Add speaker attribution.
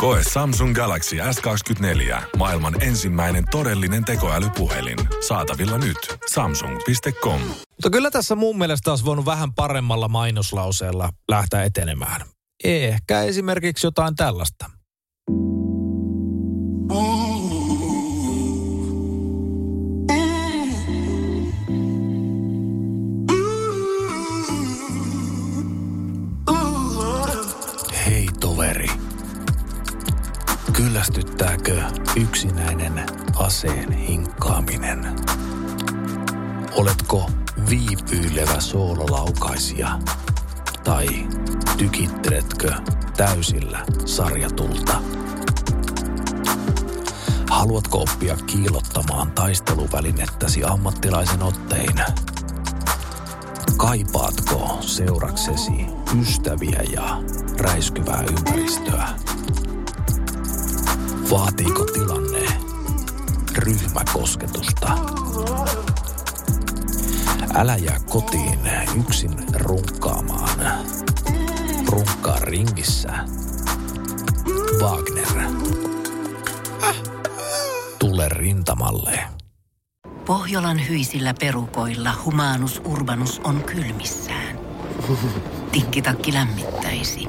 Speaker 1: Koe Samsung Galaxy S24. Maailman ensimmäinen todellinen tekoälypuhelin. Saatavilla nyt. Samsung.com.
Speaker 2: Mutta kyllä tässä mun mielestä olisi voinut vähän paremmalla mainoslauseella lähteä etenemään. Ehkä esimerkiksi jotain tällaista. Hei toveri. Kyllästyttääkö yksinäinen aseen hinkkaaminen? Oletko viipyilevä soololaukaisija? Tai tykitteletkö täysillä sarjatulta? Haluatko oppia kiilottamaan taisteluvälinettäsi ammattilaisen ottein? Kaipaatko seuraksesi ystäviä ja räiskyvää ympäristöä? Vaatiiko tilanne ryhmäkosketusta? Älä jää kotiin yksin runkkaamaan. Runkkaa ringissä. Wagner. Tule rintamalle.
Speaker 3: Pohjolan hyisillä perukoilla humanus urbanus on kylmissään. Tikkitakki lämmittäisi.